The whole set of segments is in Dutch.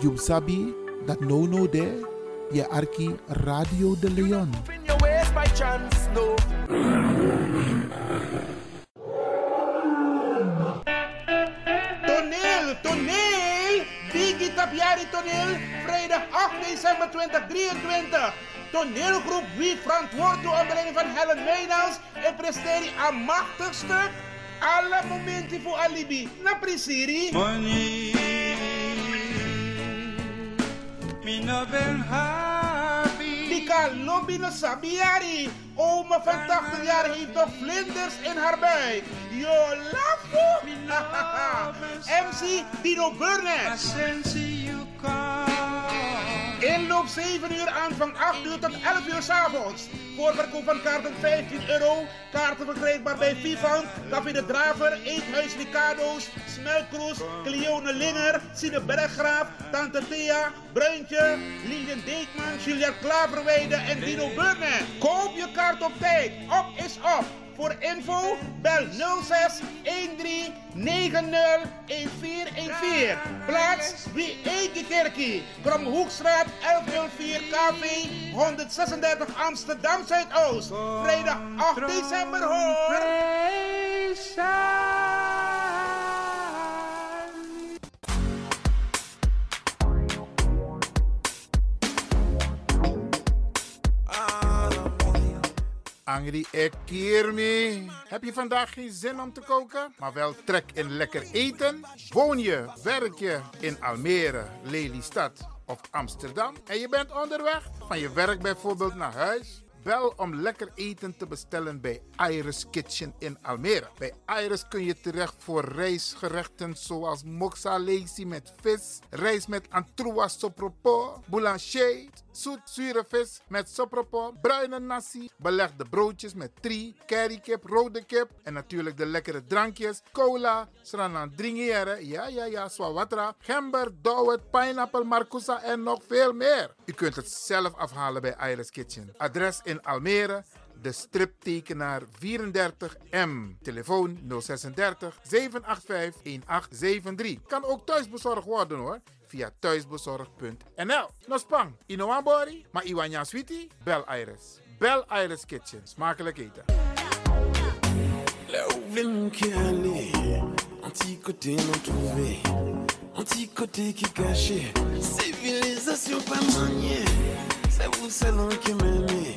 You sabi dat no no de je arki Radio de Leon. In your ways by chance, no. Toneel, toneel! Biggie Tapiari toneel, vrijdag 8 december 2023. Toneelgroep Wie verantwoord door onder van Helen Meynals en presteert een machtig stuk. Alle momenten voor alibi. Na prisiri. Money, no ben happy. Dika lobby no sabiari. Oma van 80 jaar heeft nog vlinders in haar buik. Yo, lafo. MC Dino Burnett. Inloop 7 uur aanvang 8 uur tot 11 uur 's avonds. Voorverkoop van kaarten 15 euro. Kaarten verkrijgbaar bij Vivant, Café de Draver, Eethuis Ricardo's, Smelkroes, Cleone Linger, Sine Berggraaf, Tante Thea, Bruintje, Lilian Deekman, Juliette Klaverweide en Dino Burnett. Koop je kaart op tijd. Op is op. Voor info bel 06 13 90 1414. Plaats wie Eikekerkie. Kromhoekstraat 1104 KV 136 Amsterdam Zuidoost. Vrijdag 8 december hoor. Angry Ekirmi. Heb je vandaag geen zin om te koken, maar wel trek in lekker eten? Woon je, werk je in Almere, Lelystad of Amsterdam en je bent onderweg van je werk bijvoorbeeld naar huis? Bel om lekker eten te bestellen bij Iris Kitchen in Almere. Bij Iris kun je terecht voor rijstgerechten zoals moxa lazy met vis, rijst met antroas sopropo, boulanger, zoet zure vis met sopropo, bruine nasi, belegde broodjes met tri, currykip, rode kip en natuurlijk de lekkere drankjes, cola, sranan dringiere, ja ja ja, swawatra, gember, dowet, pineapple, marcousa en nog veel meer. U kunt het zelf afhalen bij Iris Kitchen. Adres in Almere, de striptekenaar 34M. Telefoon 036 785 1873. Kan ook thuisbezorgd worden hoor. Via thuisbezorgd.nl. Nospang, Inoambori, maar Iwanya Sweetie? Bel Iris. Bel Iris Kitchen. Smakelijk eten. Là où veut nous qui aller, anti-côté non trouvé, anti-côté qui caché, civilisation pas maniée, c'est vous seul qui m'aimez,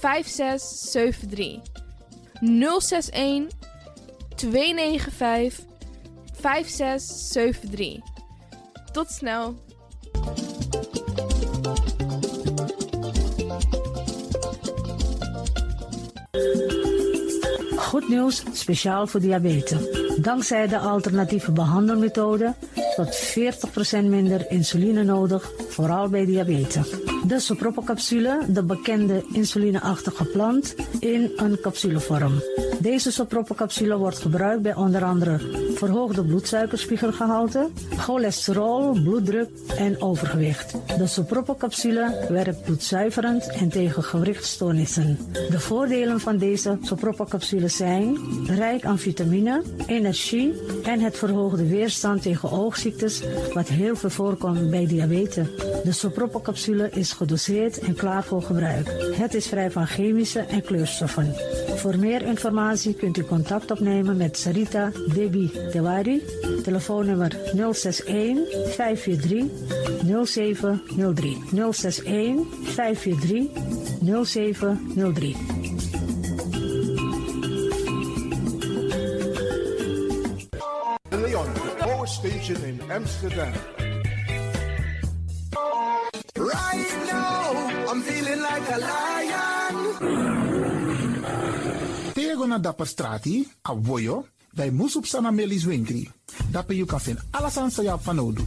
5673. 061 295 5673. Tot snel. Goed nieuws, speciaal voor diabetes. Dankzij de alternatieve behandelmethode tot 40% minder insuline nodig, vooral bij diabetes. De sopropocapsule, de bekende insulineachtige plant, in een capsulevorm. Deze sopropocapsule wordt gebruikt bij onder andere verhoogde bloedsuikerspiegelgehalte, cholesterol, bloeddruk en overgewicht. De sopropocapsule werkt bloedzuiverend en tegen gewrichtstoornissen. De voordelen van deze sopropocapsule zijn rijk aan vitamine, energie en het verhoogde weerstand tegen oogziektes, wat heel veel voorkomt bij diabetes. De sopropocapsule is gedoseerd en klaar voor gebruik. Het is vrij van chemische en kleurstoffen. Voor meer informatie kunt u contact opnemen met Sarita Debi Dewari. Telefoonnummer 061 543 0703. 061 543 0703. De Leon, the power station in Amsterdam. Right now, I'm feeling like a lion. Tego na dapper strati, a voyo, bij Moesop Sana Melis Winkri. Dapper you kan vinden alles aan sa van Odu.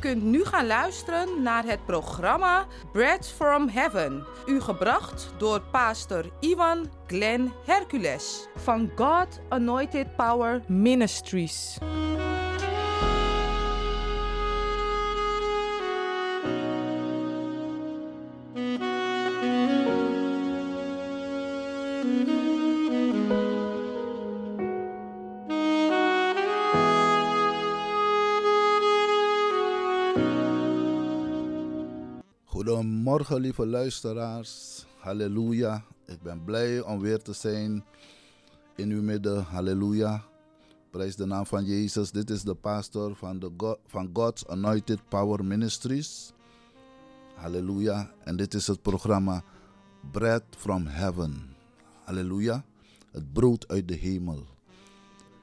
Kunt nu gaan luisteren naar het programma Bread from Heaven. U gebracht door pastor Ivan Glenn Hercules van God Anointed Power Ministries. Goedemorgen, lieve luisteraars. Halleluja. Ik ben blij om weer te zijn in uw midden. Halleluja. Prijs de naam van Jezus. Dit is de pastor van, de van God's Anointed Power Ministries. Halleluja. En dit is het programma Bread from Heaven. Halleluja. Het brood uit de hemel.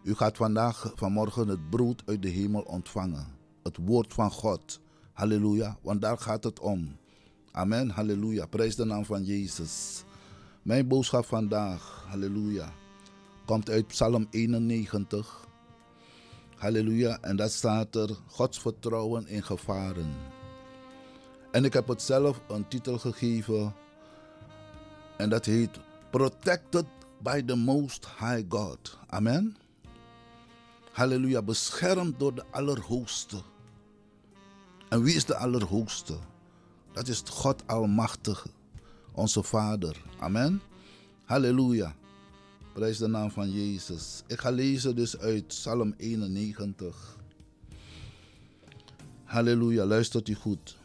U gaat vandaag, vanmorgen, het brood uit de hemel ontvangen. Het woord van God. Halleluja. Want daar gaat het om. Amen. Halleluja. Prijs de naam van Jezus. Mijn boodschap vandaag. Halleluja. Komt uit Psalm 91. Halleluja. En daar staat er Gods vertrouwen in gevaren. En ik heb het zelf een titel gegeven. En dat heet Protected by the Most High God. Amen. Halleluja. Beschermd door de Allerhoogste. En wie is de Allerhoogste? Dat is God Almachtige, onze Vader. Amen. Halleluja. Prijs de naam van Jezus. Ik ga lezen dus uit Psalm 91. Halleluja, luistert u goed.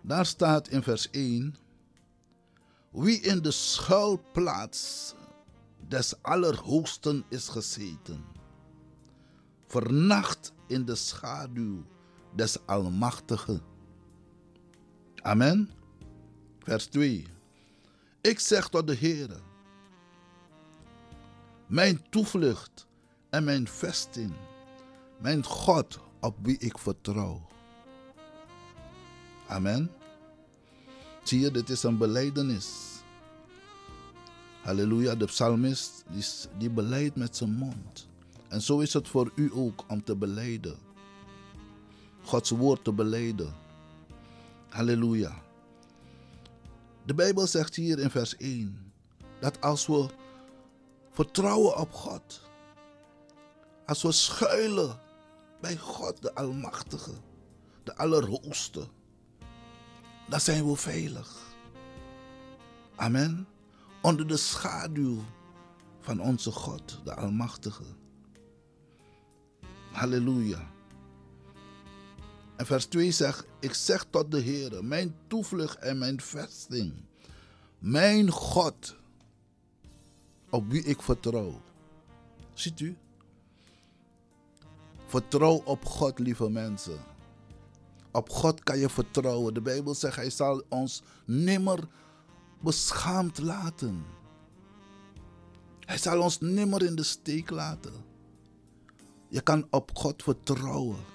Daar staat in vers 1: Wie in de schuilplaats des Allerhoogsten is gezeten, vernacht in de schaduw des Almachtigen. Amen. Vers 2. Ik zeg tot de Heer, mijn toevlucht en mijn vesting, mijn God op wie ik vertrouw. Amen. Zie je, dit is een beleidenis. Halleluja, de psalmist die, die beleidt met zijn mond. En zo is het voor u ook om te beleiden. Gods woord te beleiden. Halleluja. De Bijbel zegt hier in vers 1 dat als we vertrouwen op God, als we schuilen bij God de Almachtige, de Allerhoogste, dan zijn we veilig. Amen. Onder de schaduw van onze God, de Almachtige. Halleluja. En vers 2 zegt: Ik zeg tot de Heer, mijn toevlucht en mijn vesting, mijn God, op wie ik vertrouw. Ziet u? Vertrouw op God, lieve mensen. Op God kan je vertrouwen. De Bijbel zegt, Hij zal ons nimmer beschaamd laten. Hij zal ons nimmer in de steek laten. Je kan op God vertrouwen.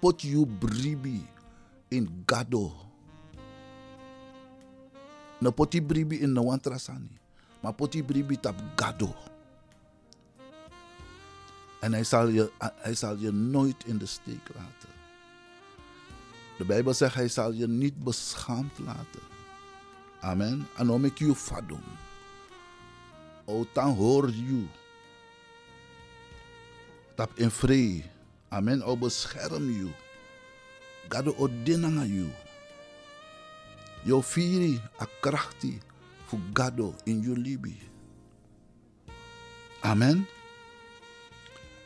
Put you bribi in gado. No poti bribi in no wantrasani. Maar poti bribi tap gado. En hij zal, je, hij zal je nooit in de steek laten. De Bijbel zegt, hij zal je niet beschaamd laten. Amen. En dan ik je fadom. O, dan hoor je. Tap in vrede. Amen. O, bescherm. Gado o dinanga je. Jo firi a krachti fu gado in je libi. Amen.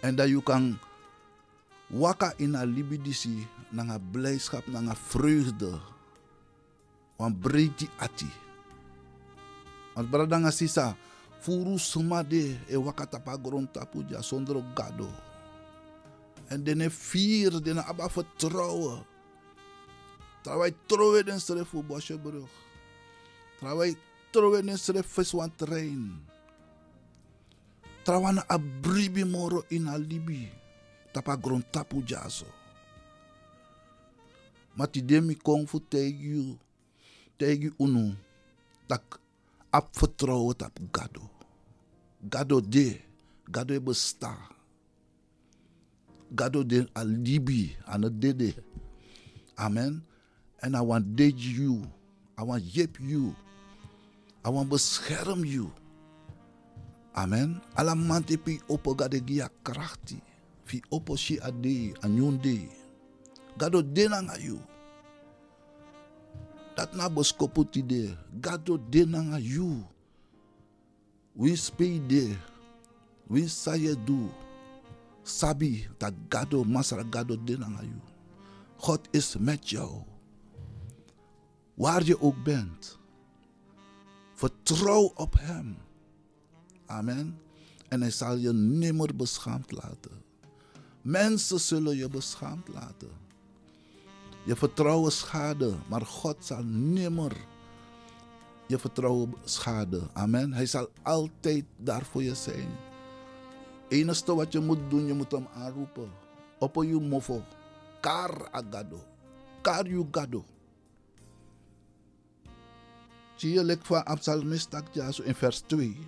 En dat je kan waka in a libidisi, nanga blijdschap, nanga vreugde. Want breedi ati. Want bradanga sisa, furu sumade e waka tapa gron tapuja zonder gado. En dene vier, dene abba vertrouwen. Terwijl trouwen den stref voor Bosjebrug. Terwijl trouwen den stref voor trein. Trawana abribi moro in alibi. Tapa gron tapu jaso. Mati demi kong fu tegi unu. Tak ap vertrouwen tap gado. Gado de. Gado besta. Gado de alibi. Ana dede. Amen. En I want deed you. I want yep you. I want bescherm you. Amen. Alla mante pi opo gade gia krachti. Fi opo shi ade anyunde. Gado denanga you. Dat na boskoputi de. Gado denanga you. We spei de. We saye du. Sabi dat gado masara gado denanga you. God is met jou. Waar je ook bent. Vertrouw op Hem. Amen. En hij zal je nimmer beschaamd laten. Mensen zullen je beschaamd laten. Je vertrouwen schade, maar God zal nimmer je vertrouwen schade. Amen. Hij zal altijd daar voor je zijn. Enige wat je moet doen, je moet hem aanroepen. Op je mofo. Kar agado. Kar you gado. Zie je lek van Absalmist in vers 2.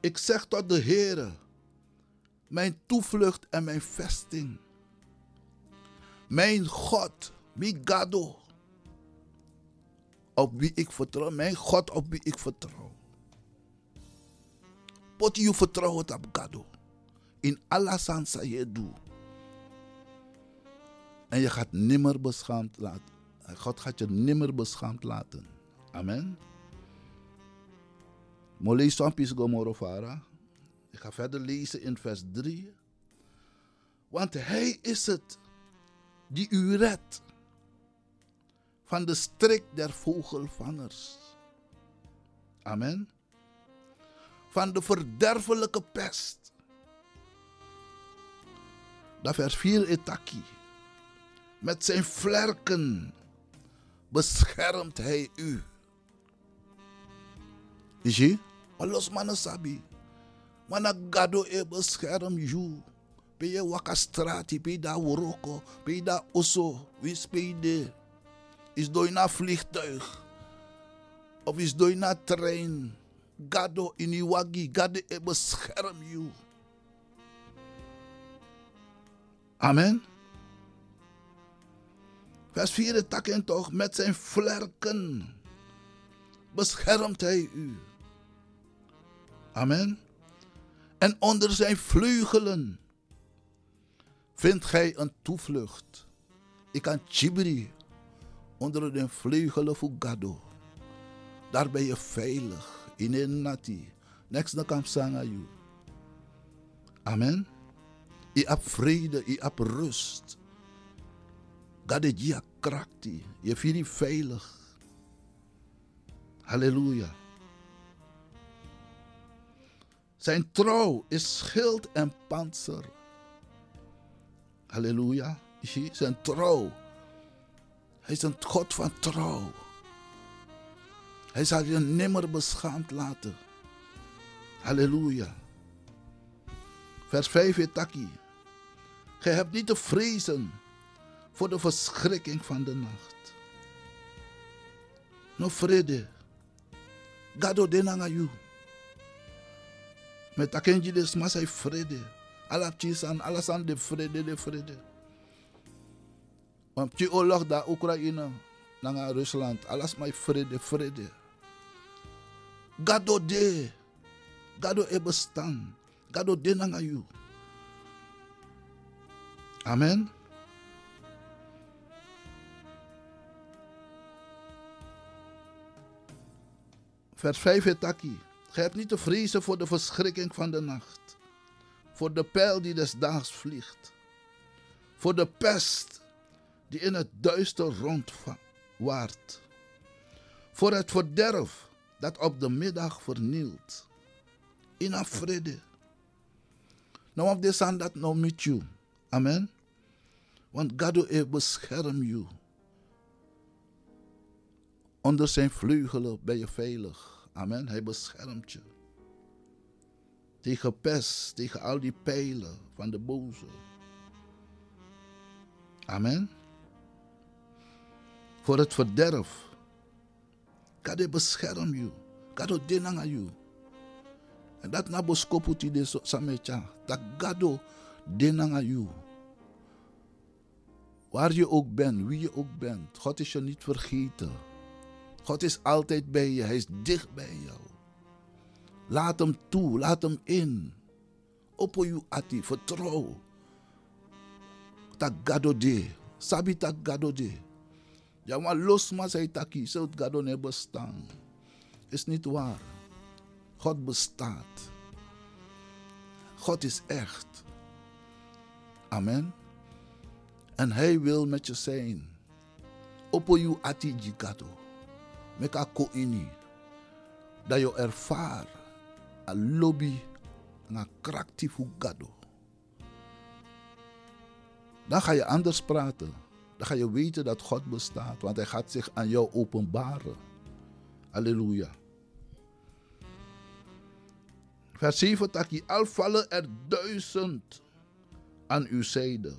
Ik zeg tot de Heere, mijn toevlucht en mijn vesting. Mijn God, mi gado. Op wie ik vertrouw, mijn God op wie ik vertrouw. Pot je vertrouwen op gado. In alle sansa je doet. En je gaat nimmer beschaamd laten. God gaat je nimmer beschaamd laten. Amen. Ik ga verder lezen in vers 3. Want hij is het die u redt van de strik der vogelvangers. Amen. Van de verderfelijke pest. Dat 4 etaki. Met zijn vlerken beschermt hij u. Zie Alos mana sabi. Mana gado e bescherm you. Pe je waka strati, pe da woroko, pe da oso, wis pe de. Is dooi na vliegtuig. Of is dooi na trein. Gado in iwagi, gado e bescherm you. Amen. Vers 4 takken toch, met zijn vlerken beschermt hij u. Amen. En onder zijn vleugelen vindt gij een toevlucht Ik kan chibri onder de vleugelen van Gado. Daar ben je veilig. In een nati. Next na kam sanga you. Amen. Je hebt vrede, je hebt rust. God je krakti. Je voelt je veilig. Halleluja. Zijn trouw is schild en panzer. Halleluja. Zijn trouw. Hij is een God van trouw. Hij zal je nimmer beschaamd laten. Halleluja. Vers 5 is takkie. Gij hebt niet te vrezen voor de verschrikking van de nacht. No vrede. Gado denanga you. Met akenji de smasai vrede. Alles aan de vrede, de vrede. Want die oorlog daar Oekraïne, naar Rusland, alles maar vrede, vrede. Gado de. Gado e bestaan. Gado de nanga. Amen. Vers 5 het takkie. Gij hebt niet te vrezen voor de verschrikking van de nacht. Voor de pijl die des daags vliegt. Voor de pest die in het duister rondwaart. Voor het verderf dat op de middag vernielt. In een vrede. Nou op de zand dat nou met you. Amen. Want God heeft bescherm you. Onder zijn vleugelen ben je veilig. Amen. Hij beschermt je. Tegen pest, tegen al die pijlen van de boze. Amen. Voor het verderf. God bescherm je. God denanga you. En dat na boskoputi de samecha. Dat God denanga you. Waar je ook bent, wie je ook bent, God is je niet vergeten. God is altijd bij je, Hij is dicht bij jou. Laat Hem toe, laat Hem in. Opo you ati, vertrouw. Tak gado de, sabi tak gado de. Ja, maar los maar zei taki, zo het gado ne bestaan. Is niet waar. God bestaat. God is echt. Amen. En hij wil met je zijn. Opo you ati jigado. Meka ko ini. Dat je ervaar. A lobby. Een krachtig gado. Dan ga je anders praten. Dan ga je weten dat God bestaat. Want hij gaat zich aan jou openbaren. Halleluja. Vers 7 taki. Al vallen er duizend aan uw zijde.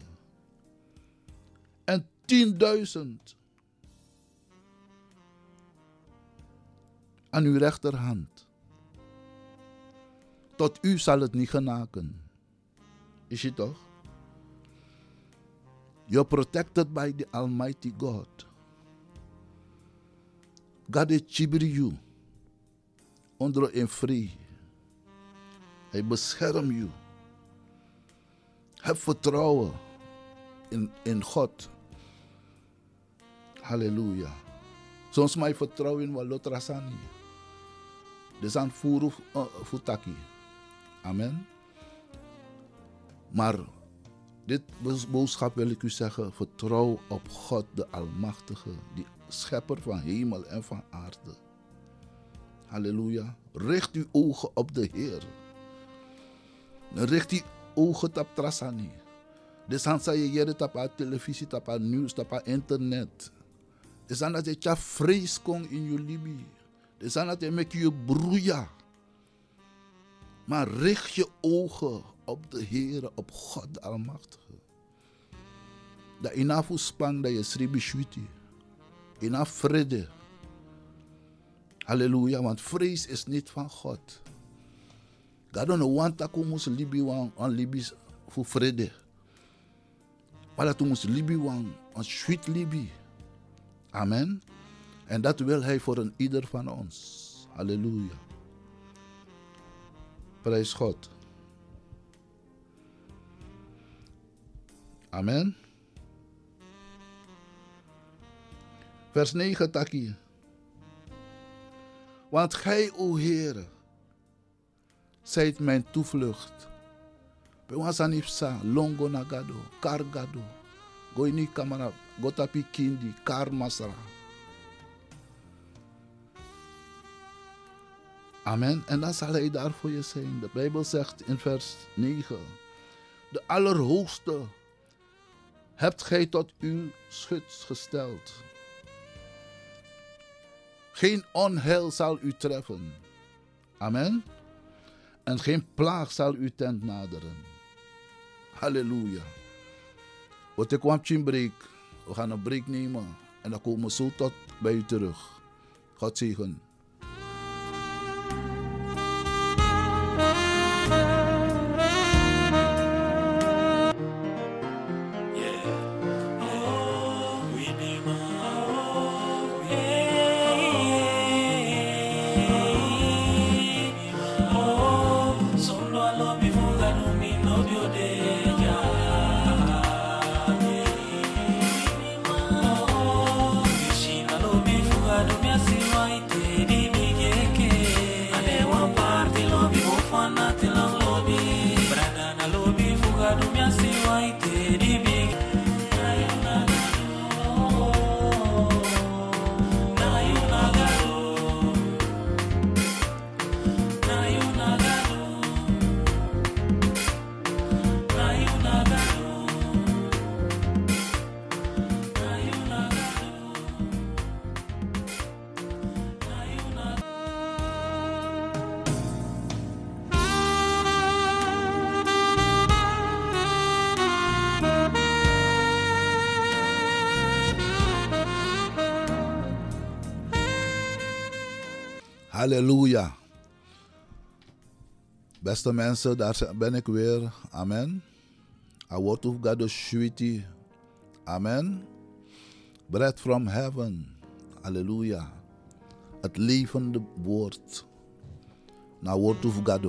En tienduizend aan uw rechterhand. Tot u zal het niet genaken. Is je toch? You're protected by the Almighty God. God chibri you. Onder een vrij. Hij beschermt je. Heb vertrouwen in, in God. Halleluja. Soms mij vertrouwen in wat lotrasani. Dus aan furu uh, futaki. Amen. Maar dit boodschap wil ik u zeggen. Vertrouw op God de Almachtige. Die schepper van hemel en van aarde. Halleluja. Richt uw ogen op de Heer. Richt uw ogen op Trasani. Dus dan je jere tapa televisie, tapa nieuws, tapa internet. Dus dan dat je vrees kon in je libi. Dus dan dat je met je broeia. Maar richt je ogen op de Heer, op God de Almachtige. Dat inafu spang dat je sribi shwiti. Ina vrede. Halleluja, want vrees is niet van God. Don't want dat moest libi wan, an libi voor vrede. Maar dat moest libi wan, an sweet libi. Amen. En dat wil hij voor een ieder van ons. Halleluja. Prijs God. Amen. Vers 9 taki. Want gij, o Heere, zijt mijn toevlucht. Pewansanipsa, longo nagado, kargado, goini kamara, gotapi kindi. Amen. En dan zal hij daar voor je zijn. De Bijbel zegt in vers 9. De Allerhoogste hebt gij tot uw schut gesteld. Geen onheil zal u treffen. Amen. En geen plaag zal uw tent naderen. Halleluja. Wat ik kwam break. We gaan een break nemen. En dan komen we zo tot bij u terug. God zegen. Halleluja. Beste mensen, daar ben ik weer. Amen. A word of God is sweetie. Amen. Bread from heaven. Halleluja. Het levende woord. Na woord of God.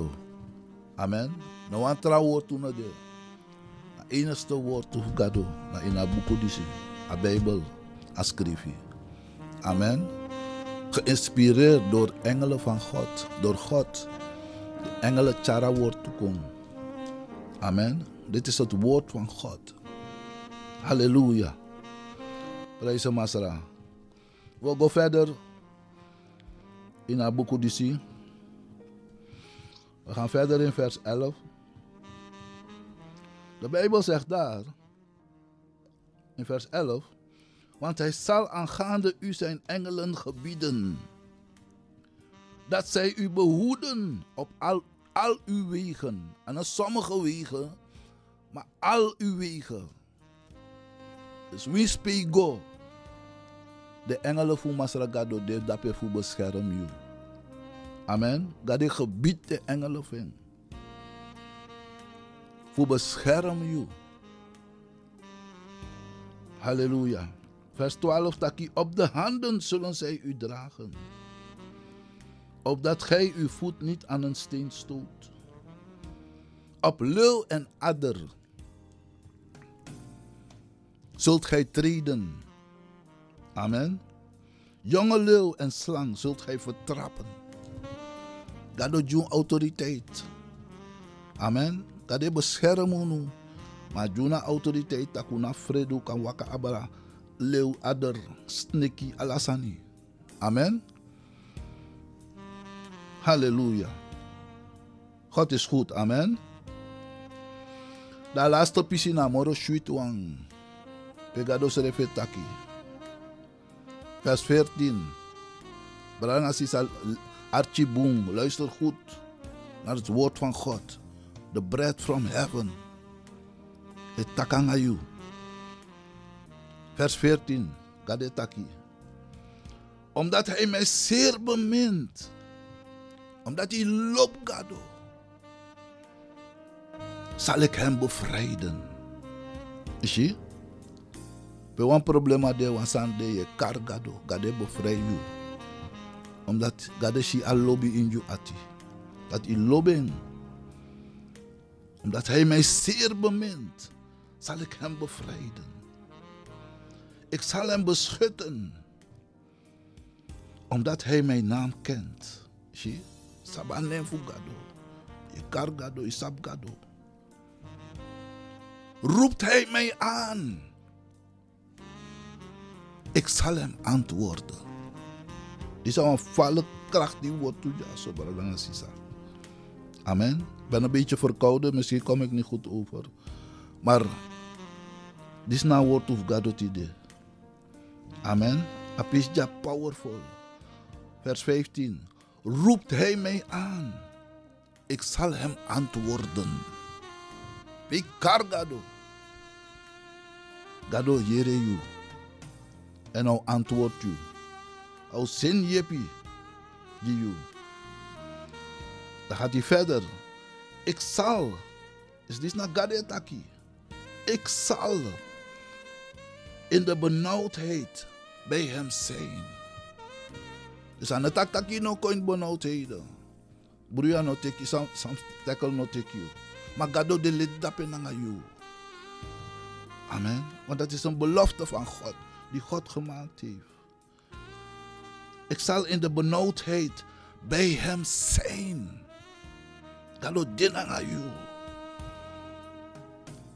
Amen. No antra woord to de. Na enigste woord of God. Na in a boek. A Bijbel. Amen. Geïnspireerd door engelen van God. Door God. De engelen tjara woord toekomen. Amen. Dit is het woord van God. Halleluja. Prijs hem, Masra. We gaan verder in Odyssee. We gaan verder in vers 11. De Bijbel zegt daar, in vers 11, want hij zal aangaande u zijn engelen gebieden, dat zij u behoeden op al, al uw wegen. En op sommige wegen, maar al uw wegen. Dus wie spreekt go? De engelen voor Masragado, de dape voor bescherm u. Amen. Dat de gebied de engelen vindt. Voor bescherm u. Halleluja. Vers 12 taki op de handen zullen zij u dragen. Opdat gij uw voet niet aan een steen stoot. Op leeuw en adder zult gij treden. Amen. Jonge leeuw en slang zult gij vertrappen. Dat doet je autoriteit. Amen. Dat is beschermen. Maar juna autoriteit takuna fredo kan waka abara leeuw adder sneki alasani. Amen. Halleluja. God is goed. Amen. Da laatste piscina moro sweet wang. Pegado serefetaki. Vers 14. Branga sisa Archie Boom. Luister goed naar het woord van God. The bread from heaven. Het takangayu. Vers 14. Gadetaki. Omdat hij mij zeer bemint. Omdat hij loopt gado. Zal ik hem bevrijden. Je? We een problema de wasan de je kar gado. Gade bevrijd. Omdat gade shi al lobby in you ati. Dat hij lobben. Omdat hij mij zeer bemint. Zal ik hem bevrijden. Ik zal hem beschutten Omdat hij mijn naam kent. Zie? Sabanem fugado. Ikargado, isabgado. Roept hij mij aan. Ik zal hem antwoorden. Dit is een valle kracht die wordt toe, ja, zo brada sisa. Amen. Ik ben een beetje verkouden, misschien kom ik niet goed over. Maar dit is nou word of God. Amen. Apis ja powerful. Vers 15. Roept hij mij aan. Ik zal hem antwoorden. Ik kargado. Gado jere. En nou antwoord u. Au zin jepi. Die you. Dan gaat hij verder. Ik zal. Is dit naar Gade taki? Ik zal in de benauwdheid bij hem zijn. Dus aan het tak taki no koin benauwdheden. Bruya no some, some tackle no you. Maar de lid dapen you. Amen. Want dat is een belofte van God, die God gemaakt heeft. Ik zal in de benauwdheid bij hem zijn. De naar you.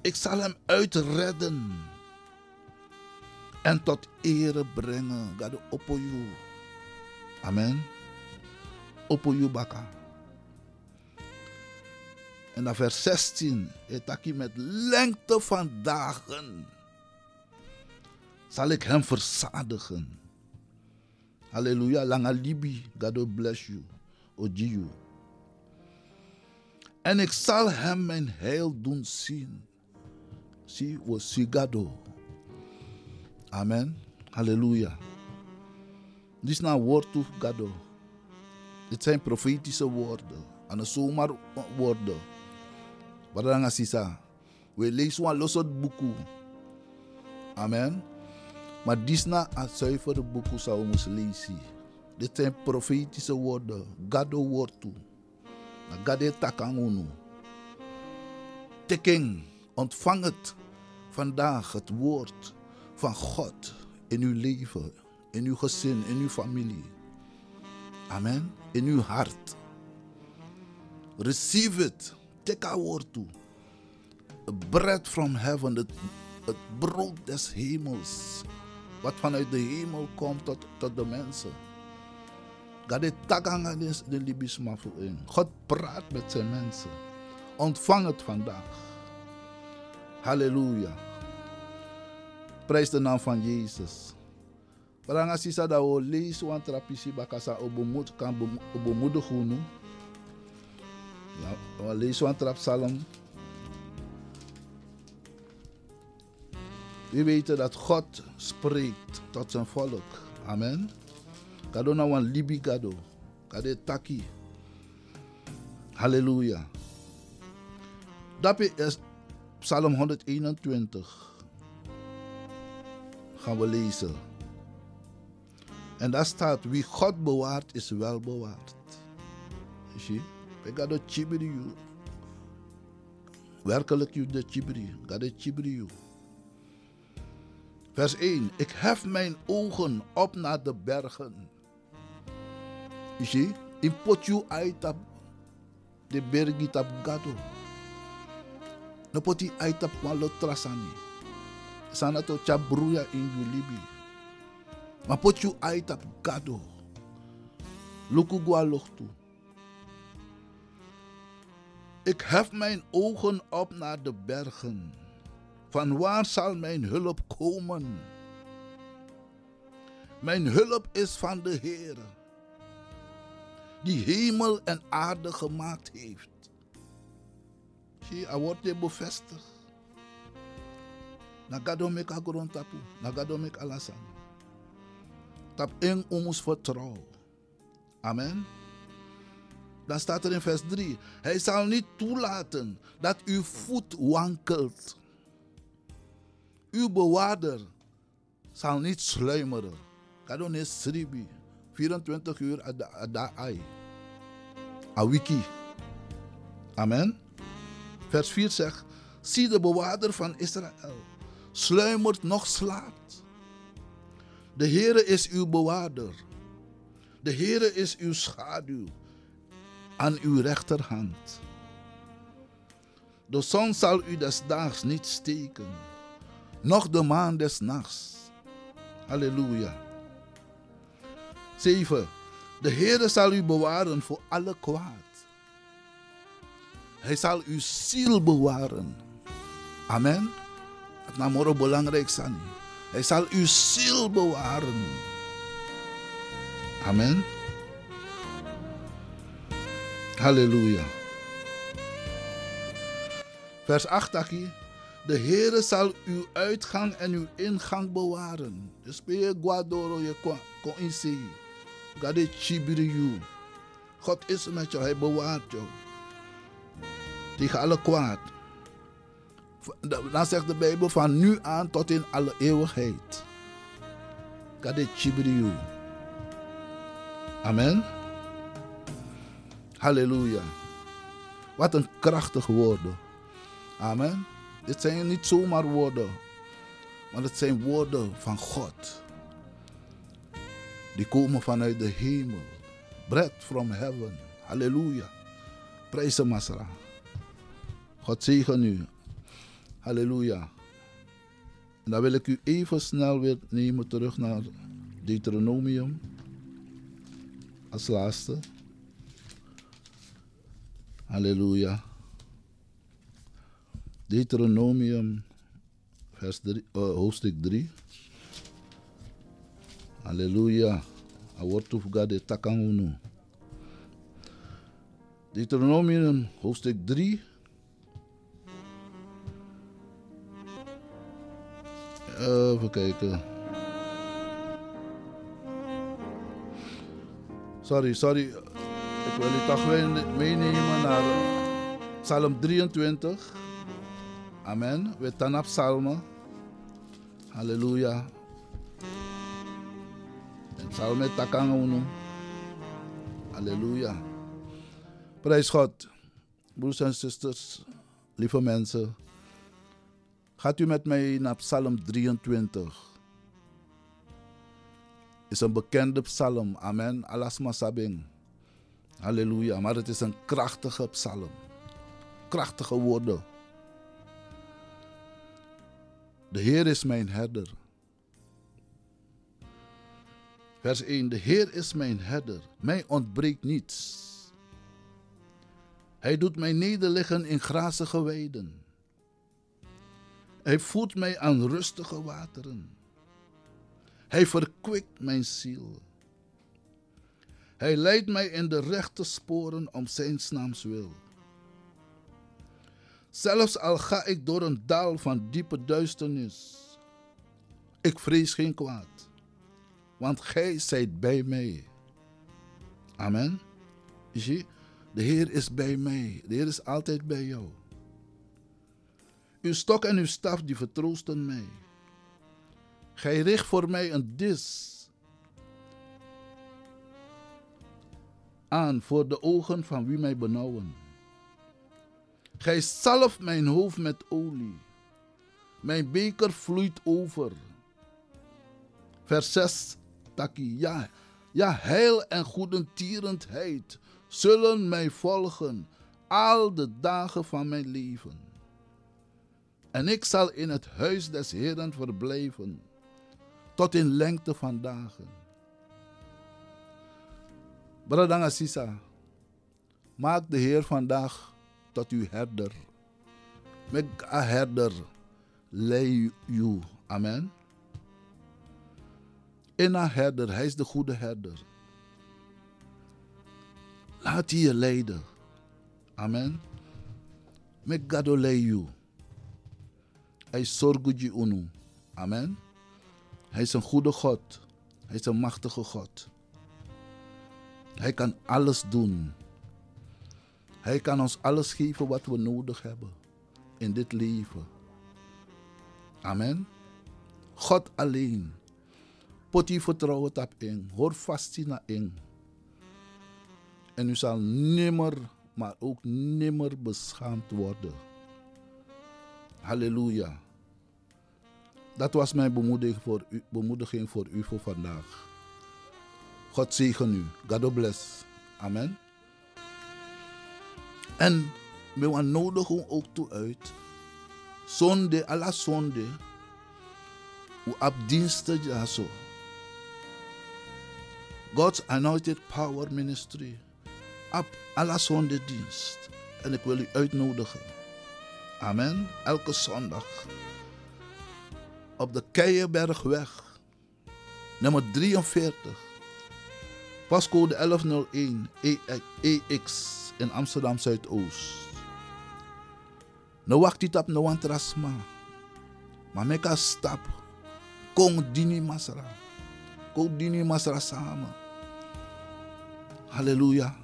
Ik zal hem uitredden en tot ere brengen. God oppo you. Amen. Oppo you baka. En dan vers 16. Etaki met lengte van dagen zal ik hem verzadigen. Halleluja. Langa libi. God bless you. Oji you. En ik zal hem mijn heil doen zien. Zie, we sigado. Amen. Halleluja. Dit is nou woord toe, Gado. Dit zijn profetische woorden. En zomaar woorden. Wat dan sisa. We lezen een losot boeken. Amen. Maar dit is nou een zuivere boeken zou moeten lezen. Dit zijn profetische woorden. Gado woord toe. Gade takangunu. Teken, ontvang het vandaag, het woord van God in uw leven, in uw gezin, in uw familie. Amen. In uw hart. Receive it. Take our woord toe. A bread from heaven, het, het brood des hemels. Wat vanuit de hemel komt tot, tot de mensen. God de takanga de libisma voor in. God praat met zijn mensen. Ontvang het vandaag. Halleluja. Prijs de naam van Jezus. Baranga sisa da o lees wan trapisi bakasa obomut kan obomoedigen nu. We lezen wan trap psalm. We weten dat God spreekt tot zijn volk. Amen. Kado na wan libi gado. Kade taki. Halleluja. Dat is Psalm 121. We lezen. En daar staat, wie God bewaart is wel bewaard. Zie, ik ga de. Werkelijk you de chibiri. Ga de chibiri you. Vers 1. Ik hef mijn ogen op naar de bergen. Zie, in potju uitap de bergi tap gado. No poti uitap malo trasani. Sana to chabruya potju uitap gado. Lochtu. Ik hef mijn ogen op naar de bergen. Van waar zal mijn hulp komen? Mijn hulp is van de Heer, die hemel en aarde gemaakt heeft. Zie, hij wordt bevestigd. Nagadomek agron tapu, nagadomek alasan. Tap in ons vertrouwen. Amen. Dan staat er in vers 3. Hij zal niet toelaten dat uw voet wankelt. Uw bewaarder zal niet sluimeren. Is sribi. 24 uur ada ai. A wiki. Amen. Vers 4 zegt. Zie de bewaarder van Israël. Sluimert nog slaapt. De Heere is uw bewaarder. De Heere is uw schaduw aan uw rechterhand. De zon zal u des daags niet steken, noch de maan des nachts. Halleluja. 7. De Heere zal u bewaren voor alle kwaad. Hij zal uw ziel bewaren. Amen. Het namoro belangrijk zijn. Hij zal uw ziel bewaren. Amen. Halleluja. Vers 8 taki. De Heere zal uw uitgang en uw ingang bewaren. Dus ben je guadoro je kon inzien. Gade chibiri you. God is met jou, hij bewaart jou. Tegen alle kwaad. Dan zegt de Bijbel van nu aan tot in alle eeuwigheid. You. Amen. Halleluja. Wat een krachtige woorden. Amen. Dit zijn niet zomaar woorden, maar het zijn woorden van God. Die komen vanuit de hemel. Bread from heaven. Halleluja. Prijs hem, Masra. God zegen u. Halleluja. En dan wil ik u even snel weer nemen terug naar Deuteronomium. Als laatste. Halleluja. Deuteronomium, vers 3, uh, hoofdstuk 3. Halleluja. A word of God de. Deuteronomium, hoofdstuk 3. Even kijken. Sorry, sorry. Ik wil u toch meenemen naar Psalm 23. Amen. We staan op psalmen. Halleluja. En psalmen takang uno. Halleluja. Prijs God. Broers en zusters, lieve mensen. Gaat u met mij naar Psalm 23. Is een bekende psalm. Amen. Alasma sabing. Halleluja. Maar het is een krachtige psalm. Krachtige woorden. De Heer is mijn herder. Vers 1. De Heer is mijn herder. Mij ontbreekt niets. Hij doet mij nederliggen in grazige weiden. Hij voert mij aan rustige wateren. Hij verkwikt mijn ziel. Hij leidt mij in de rechte sporen om zijn naams wil. Zelfs al ga ik door een dal van diepe duisternis, ik vrees geen kwaad, want gij zijt bij mij. Amen. Zie, de Heer is bij mij. De Heer is altijd bij jou. Uw stok en uw staf die vertroosten mij. Gij richt voor mij een dis aan voor de ogen van wie mij benauwen. Gij zalft mijn hoofd met olie. Mijn beker vloeit over. Vers 6, Taki. Ja, ja, heil en goedentierendheid zullen mij volgen al de dagen van mijn leven. En ik zal in het huis des Heeren verblijven tot in lengte van dagen. Bradanga Sisa, maak de Heer vandaag tot uw herder. Met een herder lei u. Amen. In een herder, hij is de goede herder. Laat je leiden. Amen. Met gado lei u. Hij zorgt unu. Amen. Hij is een goede God. Hij is een machtige God. Hij kan alles doen. Hij kan ons alles geven wat we nodig hebben in dit leven. Amen. God alleen. Pot je vertrouwen op in. Hoor vast naar in. En u zal nimmer, maar ook nimmer beschaamd worden. Halleluja. Dat was mijn bemoediging voor u, bemoediging voor u voor vandaag. God zegen u. God bless. Amen. En we nodigen ook toe uit. Zonde, alla zonde. U op diensten. God's Anointed Power Ministry. Op alla zonde dienst. En ik wil u uitnodigen. Amen. Elke zondag. Op de Keienbergweg. Nummer 43. Pascode 1101 EX in Amsterdam Zuidoost. No wacht dit op no one trasma. Maar meka stap. Kong dini masra. Kong dini masra samen. Halleluja.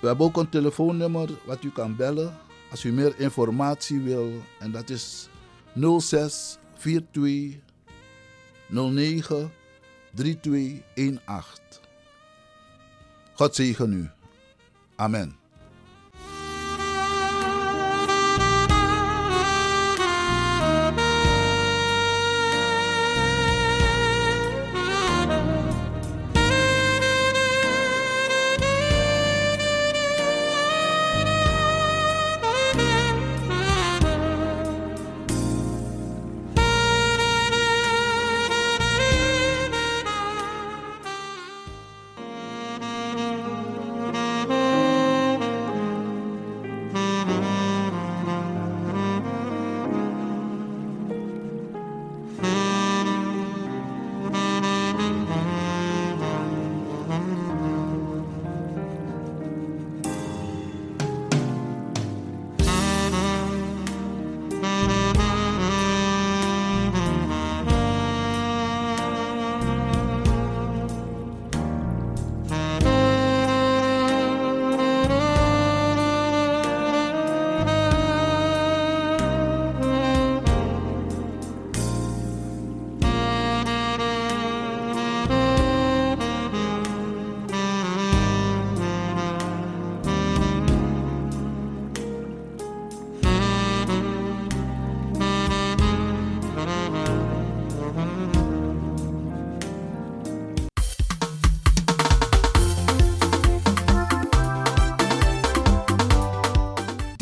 We hebben ook een telefoonnummer wat u kan bellen als u meer informatie wil. En dat is 06 42 09 3218. God zegen u. Amen.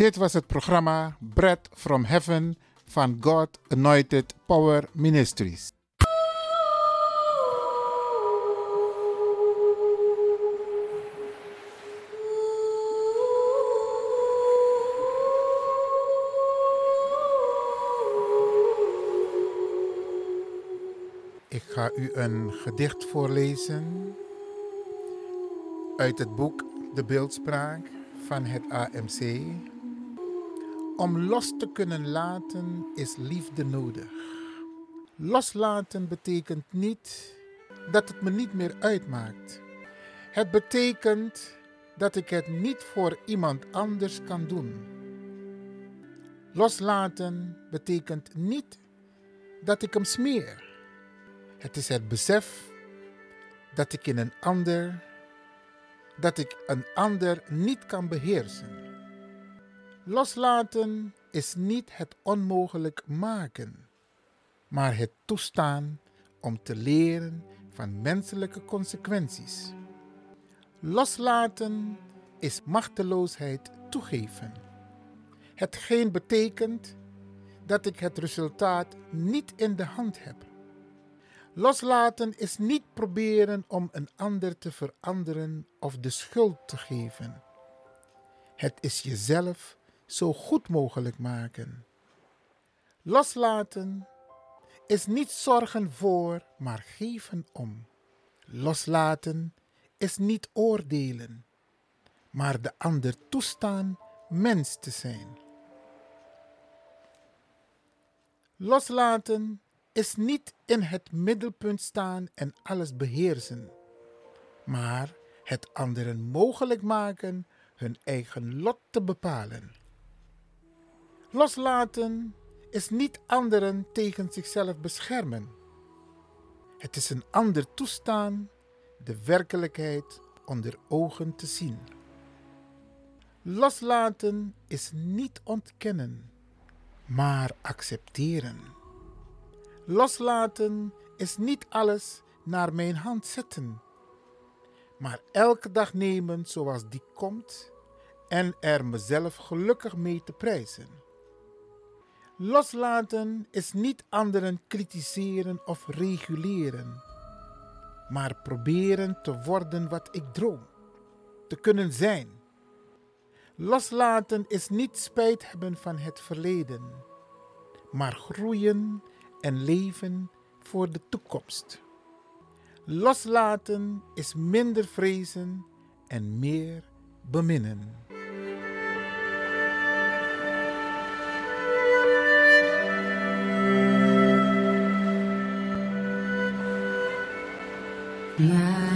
Dit was het programma Bread from Heaven van God Anointed Power Ministries. Ik ga u een gedicht voorlezen uit het boek De Beeldspraak van het AMC. Om los te kunnen laten is liefde nodig. Loslaten betekent niet dat het me niet meer uitmaakt. Het betekent dat ik het niet voor iemand anders kan doen. Loslaten betekent niet dat ik hem smeer. Het is het besef dat ik in een ander dat ik een ander niet kan beheersen. Loslaten is niet het onmogelijk maken, maar het toestaan om te leren van menselijke consequenties. Loslaten is machteloosheid toegeven. Hetgeen betekent dat ik het resultaat niet in de hand heb. Loslaten is niet proberen om een ander te veranderen of de schuld te geven. Het is jezelf zo goed mogelijk maken. Loslaten is niet zorgen voor, maar geven om. Loslaten is niet oordelen, maar de ander toestaan mens te zijn. Loslaten is niet in het middelpunt staan en alles beheersen, maar het anderen mogelijk maken hun eigen lot te bepalen. Loslaten is niet anderen tegen zichzelf beschermen. Het is een ander toestaan de werkelijkheid onder ogen te zien. Loslaten is niet ontkennen, maar accepteren. Loslaten is niet alles naar mijn hand zetten, maar elke dag nemen zoals die komt en er mezelf gelukkig mee te prijzen. Loslaten is niet anderen kritiseren of reguleren, maar proberen te worden wat ik droom, te kunnen zijn. Loslaten is niet spijt hebben van het verleden, maar groeien en leven voor de toekomst. Loslaten is minder vrezen en meer beminnen. 你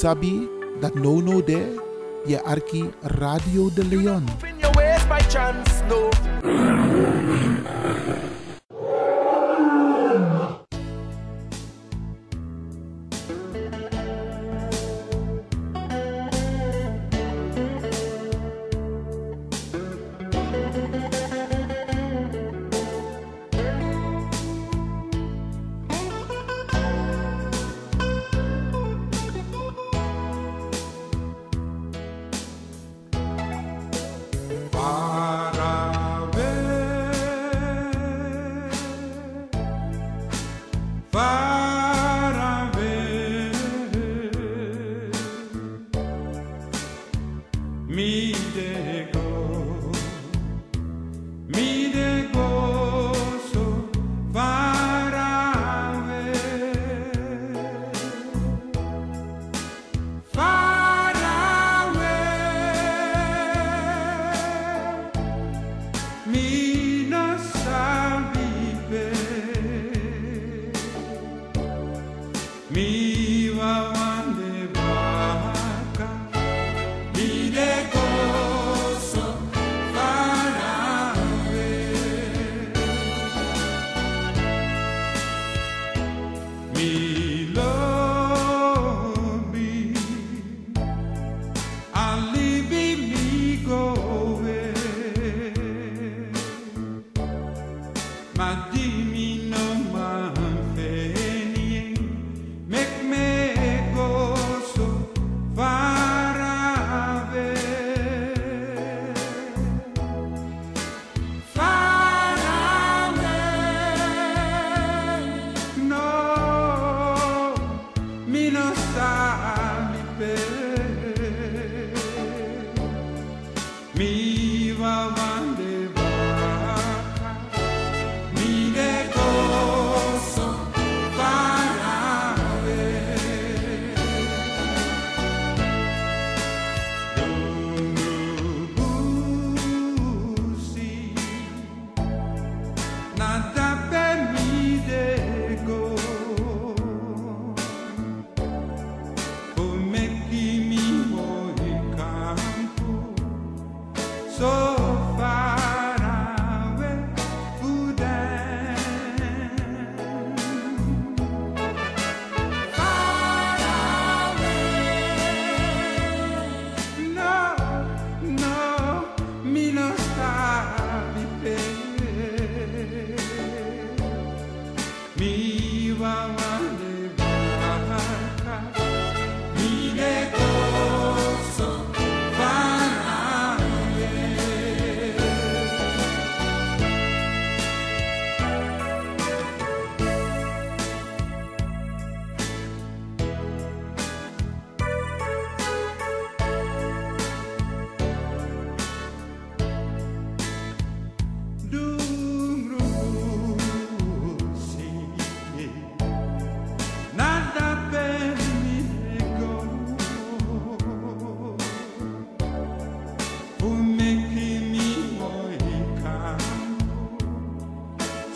Sabi, dat no no de, je arki Radio de Leon.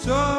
So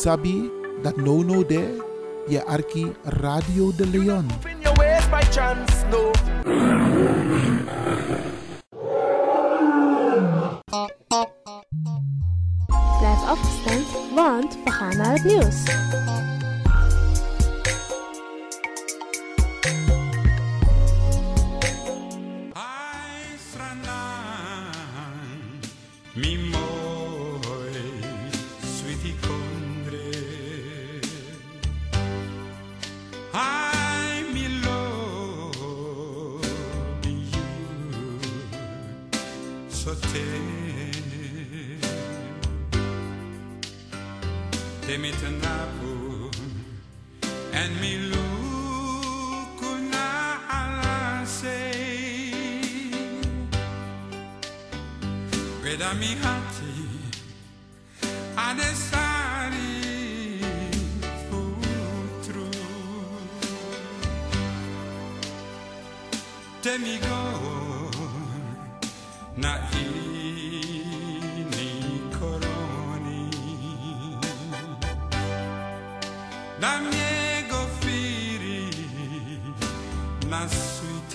Sabi that no no there, je arki Radio de Leon.